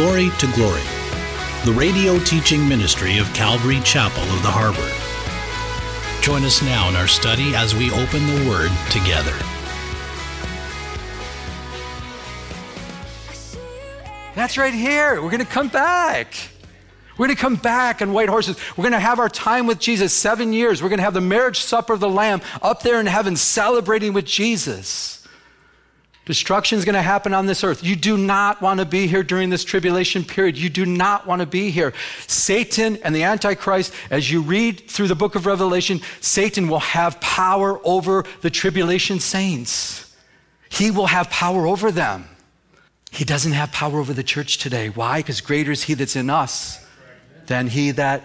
Glory to Glory, the radio teaching ministry of Calvary Chapel of the Harbor. Join us now in our study as we open the Word together. That's right here. We're going to come back. We're going to come back on white horses. We're going to have our time with Jesus seven years. We're going to have the marriage supper of the Lamb up there in heaven celebrating with Jesus. Destruction is going to happen on this earth. You do not want to be here during this tribulation period. You do not want to be here. Satan and the Antichrist, as you read through the book of Revelation, Satan will have power over the tribulation saints. He will have power over them. He doesn't have power over the church today. Why? Because greater is he that's in us than he that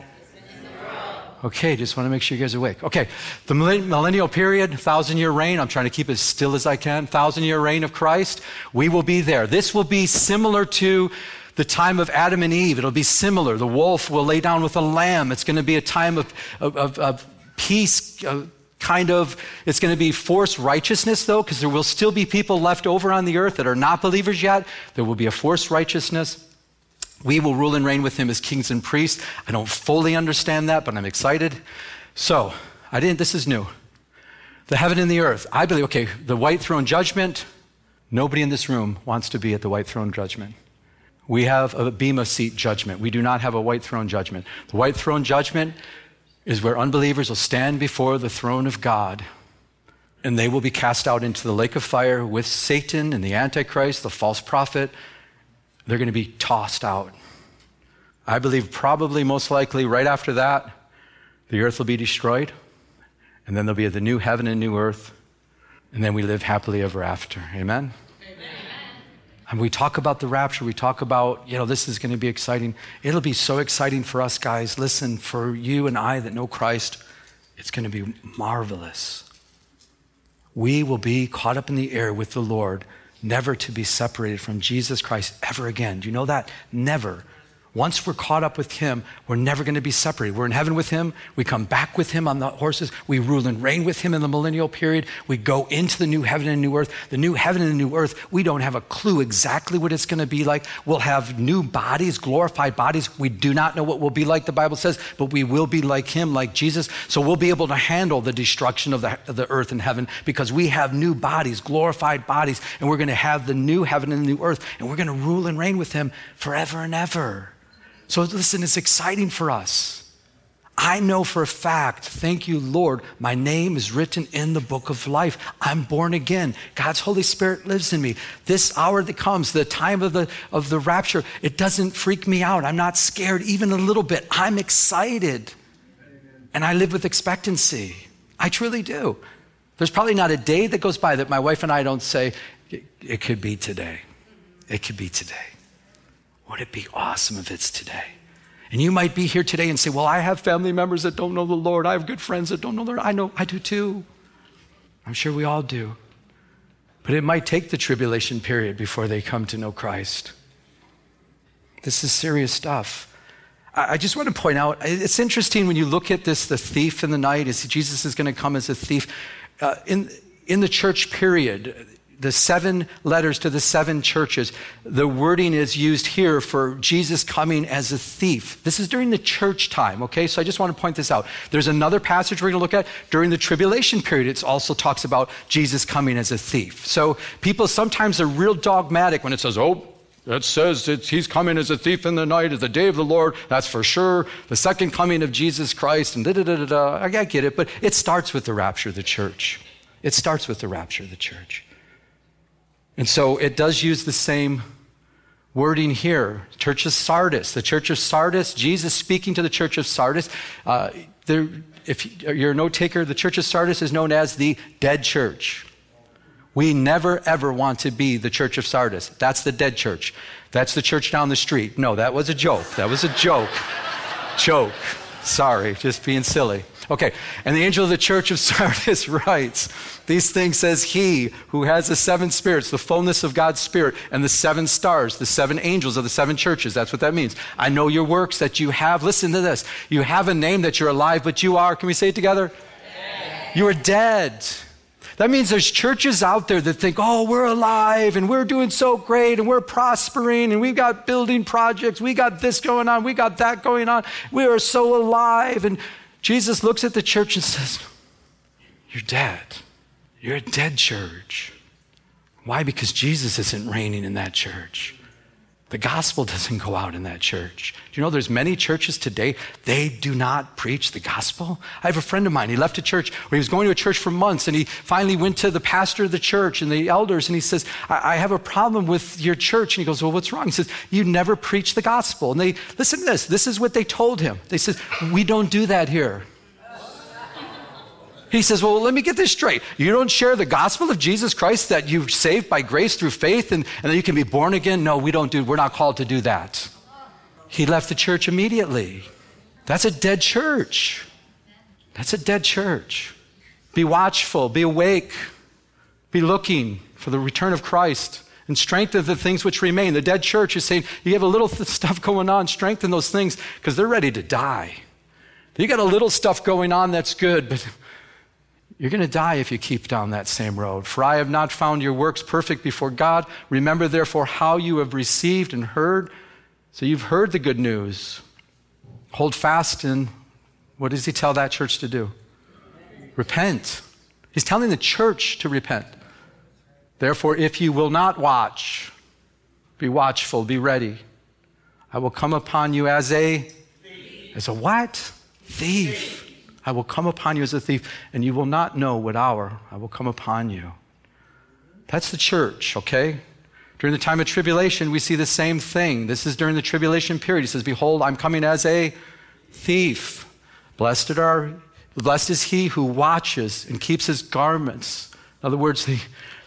Okay, just want to make sure you guys are awake. Okay, the millennial period, thousand year reign, I'm trying to keep as still as I can. Thousand year reign of Christ, we will be there. This will be similar to the time of Adam and Eve. It'll be similar. The wolf will lay down with a lamb. It's going to be a time of, of, of, of peace, uh, kind of. It's going to be forced righteousness, though, because there will still be people left over on the earth that are not believers yet. There will be a forced righteousness. We will rule and reign with him as kings and priests. I don't fully understand that, but I'm excited. So, I didn't, this is new. The heaven and the earth. I believe, okay, the white throne judgment, nobody in this room wants to be at the white throne judgment. We have a Bema seat judgment. We do not have a white throne judgment. The white throne judgment is where unbelievers will stand before the throne of God and they will be cast out into the lake of fire with Satan and the Antichrist, the false prophet, they're going to be tossed out. I believe probably most likely right after that, the earth will be destroyed, and then there'll be the new heaven and new earth, and then we live happily ever after. Amen? Amen. And we talk about the rapture, we talk about, you know, this is going to be exciting. It'll be so exciting for us, guys. Listen, for you and I that know Christ, it's going to be marvelous. We will be caught up in the air with the Lord never to be separated from Jesus Christ ever again. Do you know that? Never. Once we're caught up with Him, we're never going to be separated. We're in heaven with Him. We come back with Him on the horses. We rule and reign with Him in the millennial period. We go into the new heaven and new earth. The new heaven and new earth, we don't have a clue exactly what it's going to be like. We'll have new bodies, glorified bodies. We do not know what we'll be like, the Bible says, but we will be like Him, like Jesus. So we'll be able to handle the destruction of the, of the earth and heaven because we have new bodies, glorified bodies, and we're going to have the new heaven and the new earth, and we're going to rule and reign with Him forever and ever. So listen, it's exciting for us. I know for a fact, thank you, Lord, my name is written in the book of life. I'm born again. God's Holy Spirit lives in me. This hour that comes, the time of the, of the rapture, it doesn't freak me out. I'm not scared even a little bit. I'm excited. And I live with expectancy. I truly do. There's probably not a day that goes by that my wife and I don't say, it could be today. It could be today. Would it be awesome if it's today? And you might be here today and say, Well, I have family members that don't know the Lord. I have good friends that don't know the Lord. I know, I do too. I'm sure we all do. But it might take the tribulation period before they come to know Christ. This is serious stuff. I just want to point out it's interesting when you look at this the thief in the night, is Jesus is going to come as a thief. Uh, in, in the church period, the seven letters to the seven churches, the wording is used here for Jesus coming as a thief. This is during the church time, okay? So I just want to point this out. There's another passage we're going to look at during the tribulation period. It also talks about Jesus coming as a thief. So people sometimes are real dogmatic when it says, oh, it says he's coming as a thief in the night, as the day of the Lord. That's for sure. The second coming of Jesus Christ, and da da da da. I get it, but it starts with the rapture of the church. It starts with the rapture of the church. And so it does use the same wording here. Church of Sardis. The church of Sardis, Jesus speaking to the church of Sardis. Uh, there, if you're a note taker, the church of Sardis is known as the dead church. We never ever want to be the church of Sardis. That's the dead church. That's the church down the street. No, that was a joke. That was a joke. joke. Sorry, just being silly. Okay, and the angel of the church of Sardis writes, These things says he who has the seven spirits, the fullness of God's spirit, and the seven stars, the seven angels of the seven churches. That's what that means. I know your works that you have. Listen to this. You have a name that you're alive, but you are, can we say it together? Dead. You are dead. That means there's churches out there that think, oh, we're alive and we're doing so great and we're prospering and we've got building projects, we got this going on, we got that going on, we are so alive. And Jesus looks at the church and says, You're dead. You're a dead church. Why? Because Jesus isn't reigning in that church. The gospel doesn't go out in that church. Do you know there's many churches today, they do not preach the gospel? I have a friend of mine, he left a church where he was going to a church for months and he finally went to the pastor of the church and the elders and he says, I, I have a problem with your church. And he goes, Well, what's wrong? He says, You never preach the gospel. And they, listen to this, this is what they told him. They said, We don't do that here. He says, Well, let me get this straight. You don't share the gospel of Jesus Christ that you're saved by grace through faith and, and that you can be born again? No, we don't do, we're not called to do that. He left the church immediately. That's a dead church. That's a dead church. Be watchful, be awake, be looking for the return of Christ and strengthen the things which remain. The dead church is saying, You have a little th- stuff going on, strengthen those things because they're ready to die. You got a little stuff going on that's good, but you're going to die if you keep down that same road. For I have not found your works perfect before God. Remember, therefore, how you have received and heard. So you've heard the good news. Hold fast and what does he tell that church to do? Repent. He's telling the church to repent. Therefore, if you will not watch, be watchful, be ready. I will come upon you as a as a what? Thief. I will come upon you as a thief, and you will not know what hour I will come upon you. That's the church, okay? During the time of tribulation, we see the same thing. This is during the tribulation period. He says, Behold, I'm coming as a thief. Blessed are blessed is he who watches and keeps his garments. In other words, they,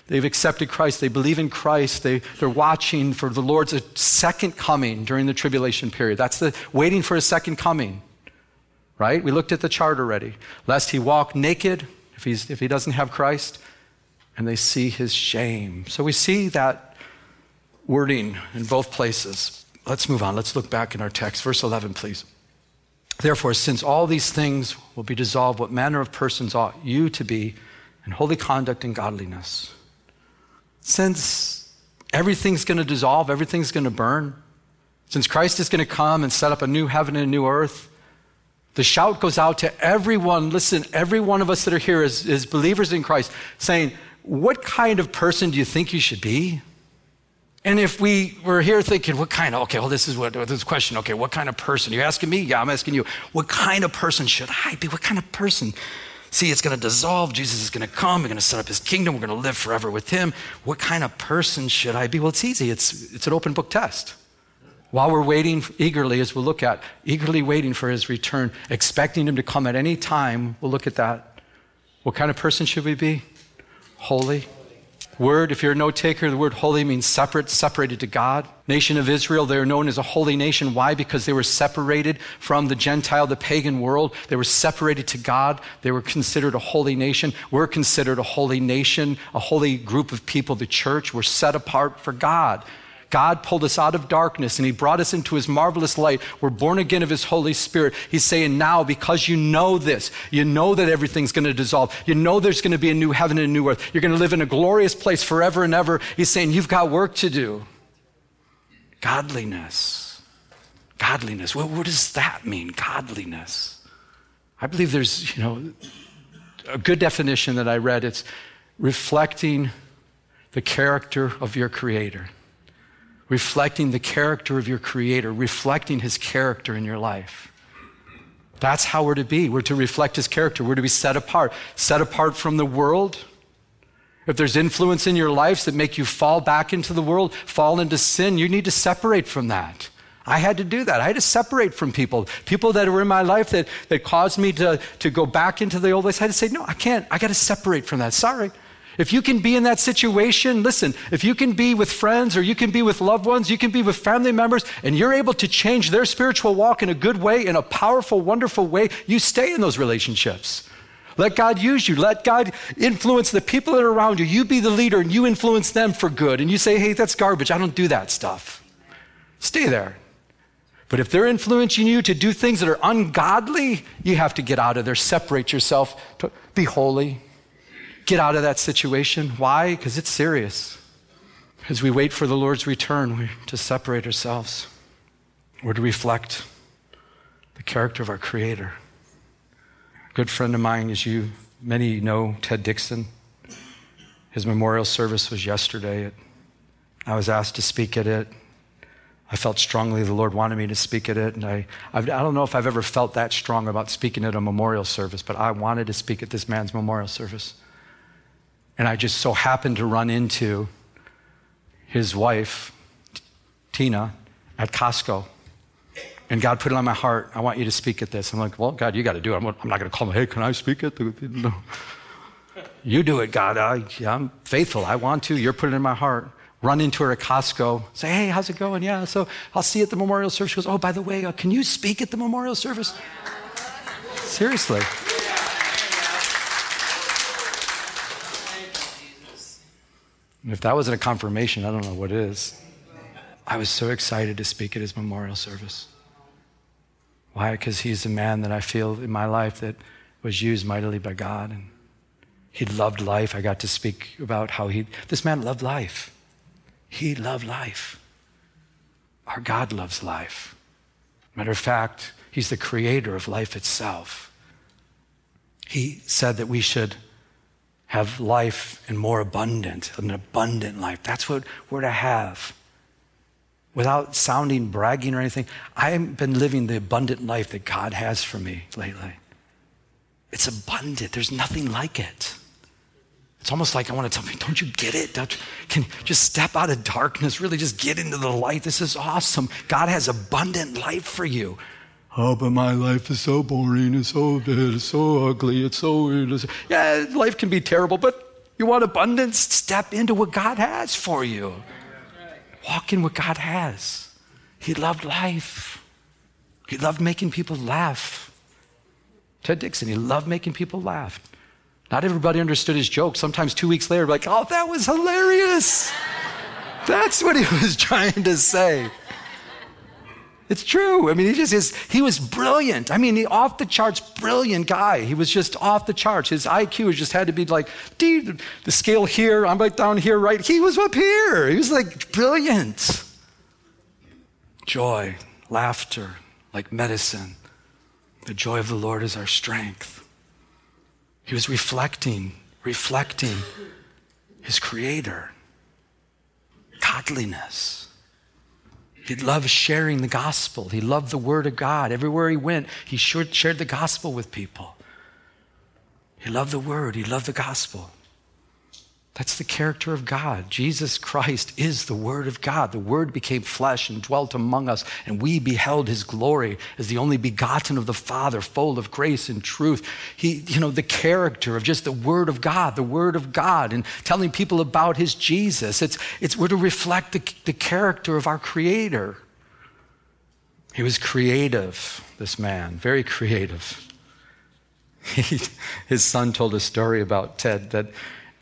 they've accepted Christ, they believe in Christ, they, they're watching for the Lord's second coming during the tribulation period. That's the waiting for a second coming right? We looked at the chart already. Lest he walk naked if, he's, if he doesn't have Christ, and they see his shame. So we see that wording in both places. Let's move on. Let's look back in our text. Verse 11, please. Therefore, since all these things will be dissolved, what manner of persons ought you to be in holy conduct and godliness? Since everything's going to dissolve, everything's going to burn, since Christ is going to come and set up a new heaven and a new earth, the shout goes out to everyone. Listen, every one of us that are here is, is believers in Christ saying, What kind of person do you think you should be? And if we were here thinking, what kind of, okay, well, this is what this question, okay, what kind of person? You're asking me? Yeah, I'm asking you. What kind of person should I be? What kind of person? See, it's going to dissolve. Jesus is going to come. We're going to set up his kingdom. We're going to live forever with him. What kind of person should I be? Well, it's easy. It's, it's an open book test. While we're waiting eagerly, as we'll look at, eagerly waiting for his return, expecting him to come at any time, we'll look at that. What kind of person should we be? Holy. Word, if you're a note taker, the word holy means separate, separated to God. Nation of Israel, they are known as a holy nation. Why? Because they were separated from the Gentile, the pagan world. They were separated to God. They were considered a holy nation. We're considered a holy nation, a holy group of people, the church. We're set apart for God. God pulled us out of darkness and He brought us into His marvelous light. We're born again of His Holy Spirit. He's saying now, because you know this, you know that everything's going to dissolve, you know there's going to be a new heaven and a new earth, you're going to live in a glorious place forever and ever. He's saying, You've got work to do. Godliness. Godliness. What, what does that mean? Godliness. I believe there's, you know, a good definition that I read. It's reflecting the character of your Creator reflecting the character of your Creator, reflecting His character in your life. That's how we're to be. We're to reflect His character. We're to be set apart, set apart from the world. If there's influence in your lives that make you fall back into the world, fall into sin, you need to separate from that. I had to do that. I had to separate from people. People that were in my life that, that caused me to, to go back into the old ways. I had to say, no, I can't. I got to separate from that. Sorry. If you can be in that situation, listen, if you can be with friends or you can be with loved ones, you can be with family members, and you're able to change their spiritual walk in a good way, in a powerful, wonderful way, you stay in those relationships. Let God use you. Let God influence the people that are around you. You be the leader and you influence them for good. And you say, hey, that's garbage. I don't do that stuff. Stay there. But if they're influencing you to do things that are ungodly, you have to get out of there. Separate yourself. Be holy. Get out of that situation. Why? Because it's serious. As we wait for the Lord's return, we're to separate ourselves. We're to reflect the character of our Creator. A good friend of mine, as you many know, Ted Dixon. His memorial service was yesterday. I was asked to speak at it. I felt strongly the Lord wanted me to speak at it, and I, I don't know if I've ever felt that strong about speaking at a memorial service, but I wanted to speak at this man's memorial service. And I just so happened to run into his wife, Tina, at Costco. And God put it on my heart, I want you to speak at this. I'm like, well, God, you got to do it. I'm, not going to call him, hey, can I speak at the. No. You do it, God. I, I'm faithful. I want to. You're putting it in my heart run into her at Costco, say, hey, how's it going? Yeah, so I'll see you at the memorial service. She goes, oh, by the way, uh, can you speak at the memorial service? Seriously. If that wasn't a confirmation, I don't know what is. I was so excited to speak at his memorial service. Why? Because he's a man that I feel in my life that was used mightily by God. And he loved life. I got to speak about how he, this man loved life. He loved life. Our God loves life. Matter of fact, He's the creator of life itself. He said that we should have life and more abundant, an abundant life. That's what we're to have. Without sounding bragging or anything, I've been living the abundant life that God has for me lately. It's abundant, there's nothing like it. It's almost like I want to tell me, don't you get it? Don't, can just step out of darkness, really just get into the light. This is awesome. God has abundant life for you. Oh, but my life is so boring, it's so bad, it's so ugly, it's so weird. Yeah, life can be terrible, but you want abundance? Step into what God has for you. Walk in what God has. He loved life. He loved making people laugh. Ted Dixon, he loved making people laugh. Not everybody understood his joke. Sometimes two weeks later, like, oh, that was hilarious. That's what he was trying to say. It's true. I mean, he just is, he was brilliant. I mean, he off the charts, brilliant guy. He was just off the charts. His IQ just had to be like, dude, the scale here, I'm like down here, right? He was up here. He was like brilliant. Joy, laughter, like medicine. The joy of the Lord is our strength. He was reflecting, reflecting his creator, godliness. He loved sharing the gospel. He loved the word of God. Everywhere he went, he shared the gospel with people. He loved the word, he loved the gospel. That's the character of God. Jesus Christ is the Word of God. The Word became flesh and dwelt among us, and we beheld His glory as the only begotten of the Father, full of grace and truth. He, you know, the character of just the Word of God, the Word of God, and telling people about His Jesus. It's, it's we're to reflect the, the character of our Creator. He was creative, this man, very creative. He, his son told a story about Ted that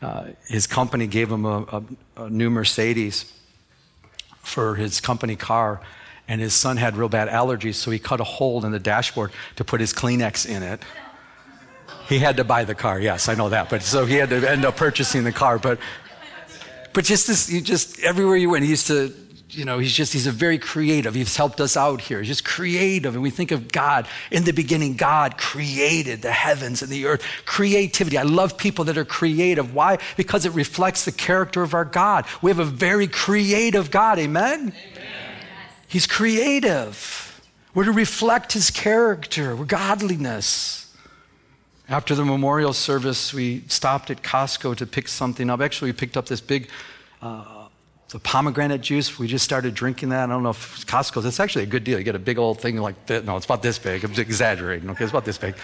uh, his company gave him a, a, a, new Mercedes for his company car, and his son had real bad allergies, so he cut a hole in the dashboard to put his Kleenex in it. He had to buy the car, yes, I know that, but so he had to end up purchasing the car. But, but just this, you just everywhere you went, he used to you know, he's just, he's a very creative. He's helped us out here. He's just creative. And we think of God. In the beginning, God created the heavens and the earth. Creativity. I love people that are creative. Why? Because it reflects the character of our God. We have a very creative God. Amen? Amen. He's creative. We're to reflect his character, we're godliness. After the memorial service, we stopped at Costco to pick something up. Actually, we picked up this big uh, the pomegranate juice, we just started drinking that. I don't know if Costco's, it's actually a good deal. You get a big old thing like this. No, it's about this big. I'm exaggerating, okay? It's about this big.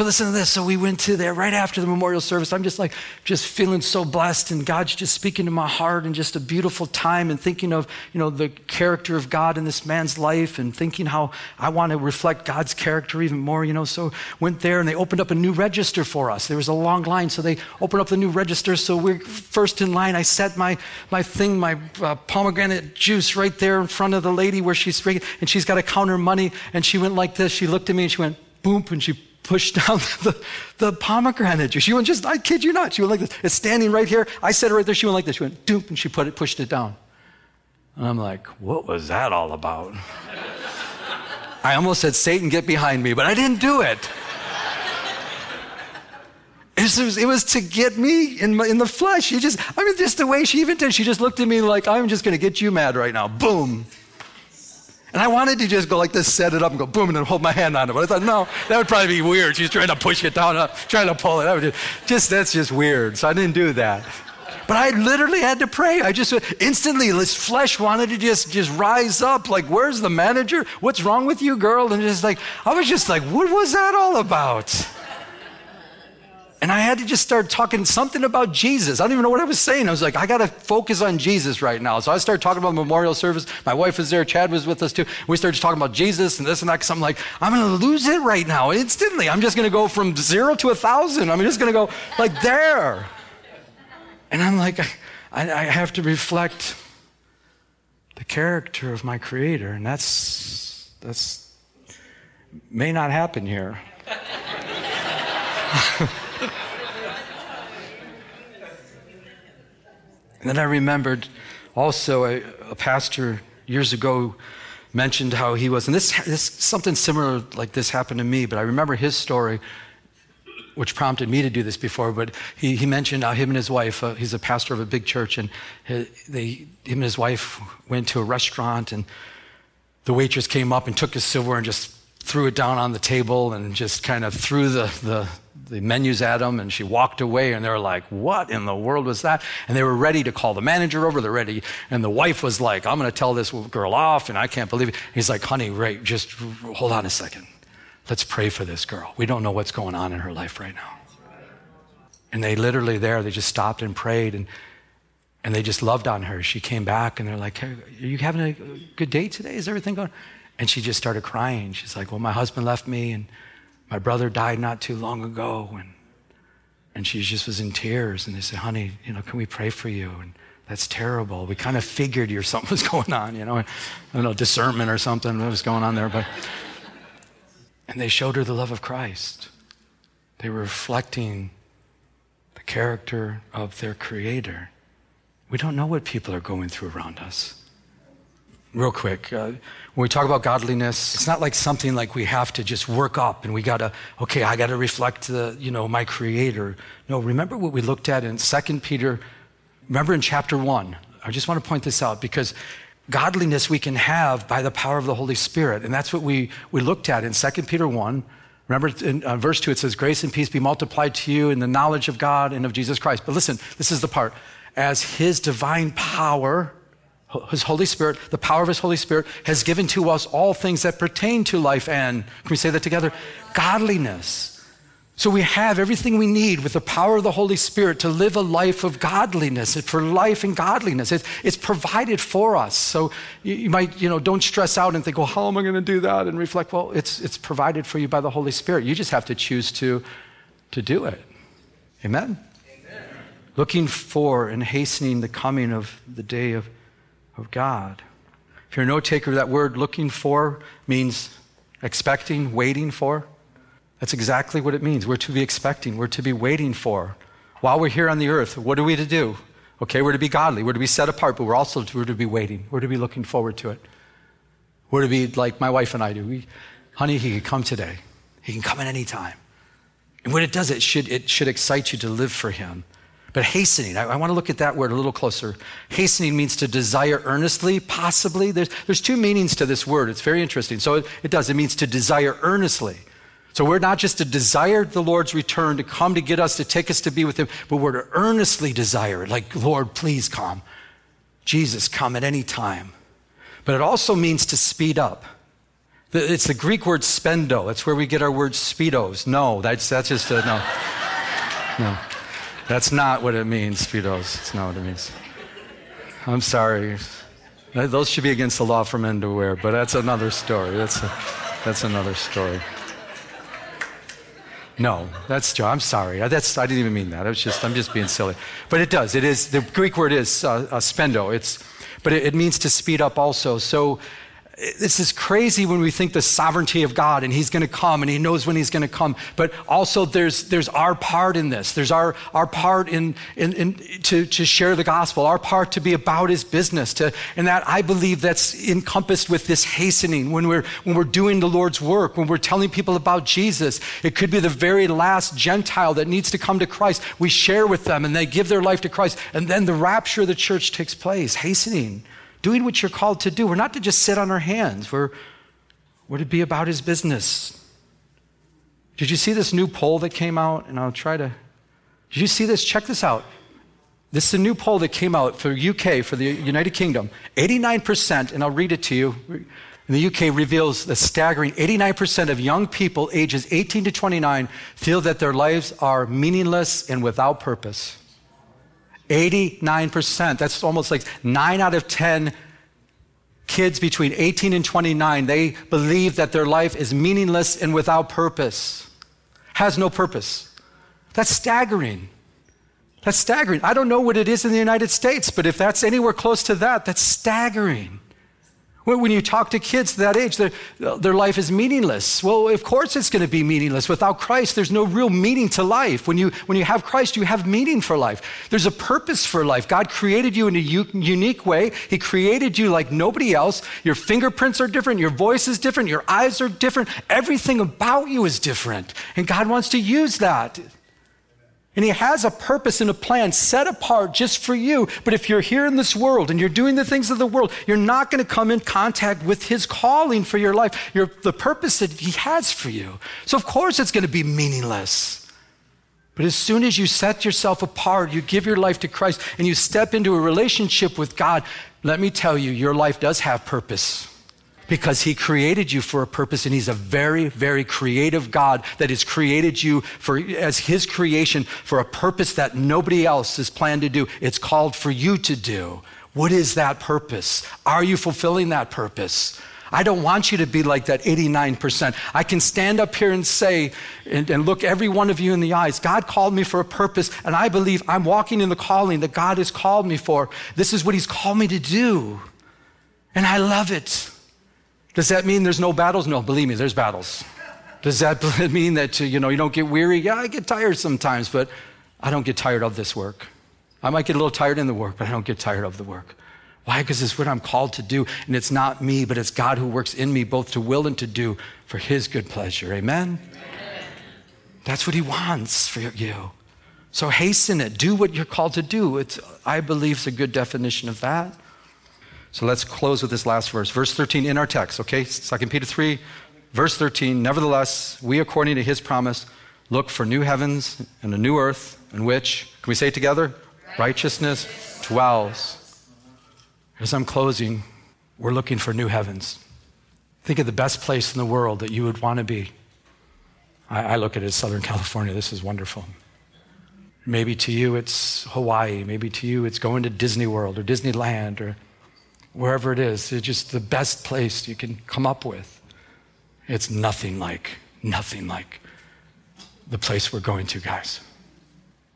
But listen to this. So we went to there right after the memorial service. I'm just like, just feeling so blessed, and God's just speaking to my heart, and just a beautiful time, and thinking of, you know, the character of God in this man's life, and thinking how I want to reflect God's character even more, you know. So went there, and they opened up a new register for us. There was a long line, so they opened up the new register. So we're first in line. I set my my thing, my uh, pomegranate juice, right there in front of the lady where she's and she's got to count her money, and she went like this. She looked at me, and she went boom, and she pushed down the, the pomegranate juice. She went just, I kid you not, she went like this. It's standing right here. I said it right there. She went like this. She went, doop, and she put it, pushed it down. And I'm like, what was that all about? I almost said, Satan, get behind me, but I didn't do it. It was, it was to get me in, my, in the flesh. She just, I mean, just the way she even did, she just looked at me like, I'm just going to get you mad right now. Boom. And I wanted to just go like this, set it up and go boom, and then hold my hand on it. But I thought, no, that would probably be weird. She's trying to push it down, uh, trying to pull it. That would just, just, that's just weird. So I didn't do that. But I literally had to pray. I just instantly, this flesh wanted to just, just rise up. Like, where's the manager? What's wrong with you, girl? And just like, I was just like, what was that all about? And I had to just start talking something about Jesus. I don't even know what I was saying. I was like, I got to focus on Jesus right now. So I started talking about memorial service. My wife was there. Chad was with us too. We started talking about Jesus and this and that. Because I'm like, I'm going to lose it right now instantly. I'm just going to go from zero to a thousand. I'm just going to go like there. And I'm like, I, I have to reflect the character of my Creator. And that's, that's, may not happen here. And then I remembered also a, a, pastor years ago mentioned how he was, and this, this something similar like this happened to me, but I remember his story, which prompted me to do this before. But he, he mentioned how him and his wife, uh, he's a pastor of a big church, and they, him and his wife went to a restaurant, and the waitress came up and took his silverware and just threw it down on the table and just kind of threw the, the, the menus at them and she walked away and they were like what in the world was that? And they were ready to call the manager over. They're ready. And the wife was like i'm going to tell this girl off and i can't believe it. He's like honey right just hold on a second. Let's pray for this girl. We don't know what's going on in her life right now. And they literally there they just stopped and prayed and and they just loved on her. She came back and they're like hey, are you having a good day today? Is everything going? And she just started crying. She's like well my husband left me and my brother died not too long ago, and, and she just was in tears. And they said, honey, you know, can we pray for you? And that's terrible. We kind of figured your something was going on, you know, I don't know, discernment or something what was going on there. But and they showed her the love of Christ. They were reflecting the character of their creator. We don't know what people are going through around us real quick. Uh, when we talk about godliness, it's not like something like we have to just work up and we got to, okay, I got to reflect the, you know, my creator. No, remember what we looked at in Second Peter, remember in chapter 1. I just want to point this out because godliness we can have by the power of the Holy Spirit. And that's what we, we looked at in Second Peter 1. Remember in uh, verse 2, it says, Grace and peace be multiplied to you in the knowledge of God and of Jesus Christ. But listen, this is the part. As his divine power, his Holy Spirit, the power of His Holy Spirit, has given to us all things that pertain to life and, can we say that together? Godliness. So we have everything we need with the power of the Holy Spirit to live a life of godliness, for life and godliness. It, it's provided for us. So you, you, might, you know, don't stress out and think, well, how am I going to do that? And reflect, well, it's, it's provided for you by the Holy Spirit. You just have to choose to, to do it. Amen? Amen? Looking for and hastening the coming of the day of of God. If you're a note taker, that word looking for means expecting, waiting for. That's exactly what it means. We're to be expecting, we're to be waiting for. While we're here on the earth, what are we to do? Okay, we're to be godly, we're to be set apart, but we're also to, we're to be waiting. We're to be looking forward to it. We're to be like my wife and I do. We, honey, he can come today. He can come at any time. And what it does, it should, it should excite you to live for him. But hastening, I, I, want to look at that word a little closer. Hastening means to desire earnestly, possibly. There's, there's two meanings to this word. It's very interesting. So it, it does. It means to desire earnestly. So we're not just to desire the Lord's return, to come to get us, to take us to be with Him, but we're to earnestly desire it. Like, Lord, please come. Jesus, come at any time. But it also means to speed up. It's the Greek word speudo. That's where we get our word speedos. No, that's, that's just a no. No. That's not what it means, speedos. It's not what it means. I'm sorry. Those should be against the law for men to wear, but that's another story. That's, a, that's another story. No, that's true. I'm sorry. That's, I didn't even mean that. I was just, I'm just being silly. But it does. It is, the Greek word is uh, uh, speudo. It's, but it, it means to speed up also. So this is crazy when we think the sovereignty of God and He's going to come and He knows when He's going to come. But also, there's, there's our part in this. There's our, our part in, in, in, to, to share the gospel, our part to be about His business. To, and that I believe that's encompassed with this hastening when we're, when we're doing the Lord's work, when we're telling people about Jesus. It could be the very last Gentile that needs to come to Christ. We share with them and they give their life to Christ. And then the rapture of the church takes place, hastening doing what you're called to do. We're not to just sit on our hands, we're, we're to be about his business. Did you see this new poll that came out? And I'll try to. Did you see this? Check this out. This is a new poll that came out for UK, for the United Kingdom. 89%, and I'll read it to you. In the UK reveals the staggering 89% of young people ages 18 to 29 feel that their lives are meaningless and without purpose. 89%. That's almost like 9 out of 10 kids between 18 and 29. They believe that their life is meaningless and without purpose, has no purpose. That's staggering. That's staggering. I don't know what it is in the United States, but if that's anywhere close to that, that's staggering. When you talk to kids that age, their, their life is meaningless. Well, of course it's going to be meaningless. Without Christ, there's no real meaning to life. When you, when you have Christ, you have meaning for life. There's a purpose for life. God created you in a u- unique way. He created you like nobody else. Your fingerprints are different. Your voice is different. Your eyes are different. Everything about you is different. And God wants to use that. And He has a purpose and a plan set apart just for you. But if you're here in this world and you're doing the things of the world, you're not going to come in contact with His calling for your life, your, the purpose that He has for you. So, of course, it's going to be meaningless. But as soon as you set yourself apart, you give your life to Christ, and you step into a relationship with God, let me tell you, your life does have purpose because he created you for a purpose and he's a very very creative god that has created you for as his creation for a purpose that nobody else has planned to do it's called for you to do what is that purpose are you fulfilling that purpose I don't want you to be like that 89%. I can stand up here and say, and, and, look every one of you in the eyes, God called me for a purpose, and I believe I'm walking in the calling that God has called me for. This is what He's called me to do. And I love it. Does that mean there's no battles? No, believe me, there's battles. Does that mean that you know you don't get weary? Yeah, I get tired sometimes, but I don't get tired of this work. I might get a little tired in the work, but I don't get tired of the work. Why? Because it's what I'm called to do, and it's not me, but it's God who works in me both to will and to do for His good pleasure. Amen. Amen. That's what He wants for you. So hasten it. Do what you're called to do. It's, I believe, is a good definition of that. So let's close with this last verse. Verse 13 in our text, okay? 2 Peter 3, verse 13. Nevertheless, we, according to his promise, look for new heavens and a new earth in which, can we say together? Righteousness dwells. As I'm closing, we're looking for new heavens. Think of the best place in the world that you would want to be. I, I look at it as Southern California. This is wonderful. Maybe to you it's Hawaii. Maybe to you it's going to Disney World or Disneyland or wherever it is. It's just the best place you can come up with. It's nothing like, nothing like the place we're going to, guys.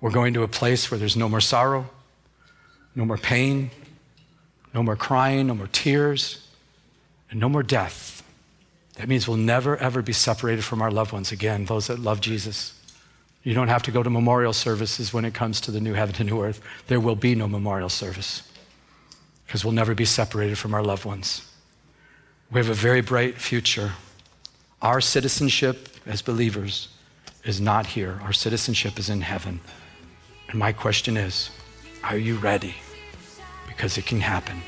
We're going to a place where there's no more sorrow, no more pain, no more crying, no more tears, and no more death. That means we'll never, ever be separated from our loved ones again, those that love Jesus. You don't have to go to memorial services when it comes to the new heaven and new earth. There will be no memorial service because we'll never be separated from our loved ones. We have a very bright future. Our citizenship as believers is not here, our citizenship is in heaven. And my question is are you ready? Because it can happen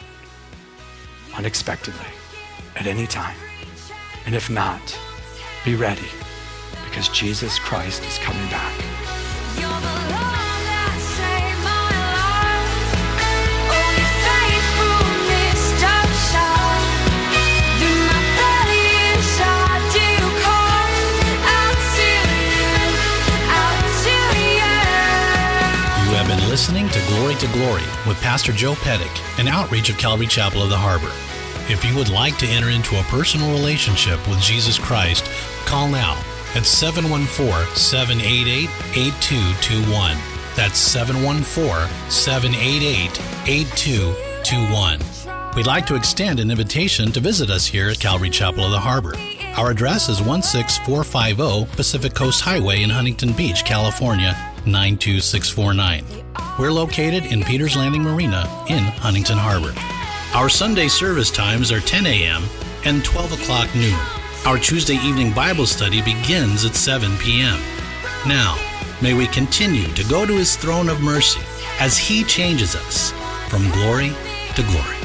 unexpectedly at any time. And if not, be ready because Jesus Christ is coming back. Listening to Glory to Glory with Pastor Joe Pettick, an outreach of Calvary Chapel of the Harbor. If you would like to enter into a personal relationship with Jesus Christ, call now at 714 788 8221. That's 714 788 8221. We'd like to extend an invitation to visit us here at Calvary Chapel of the Harbor. Our address is 16450 Pacific Coast Highway in Huntington Beach, California 92649. We're located in Peters Landing Marina in Huntington Harbor. Our Sunday service times are 10 a.m. and 12 o'clock noon. Our Tuesday evening Bible study begins at 7 p.m. Now, may we continue to go to His throne of mercy as He changes us from glory to glory.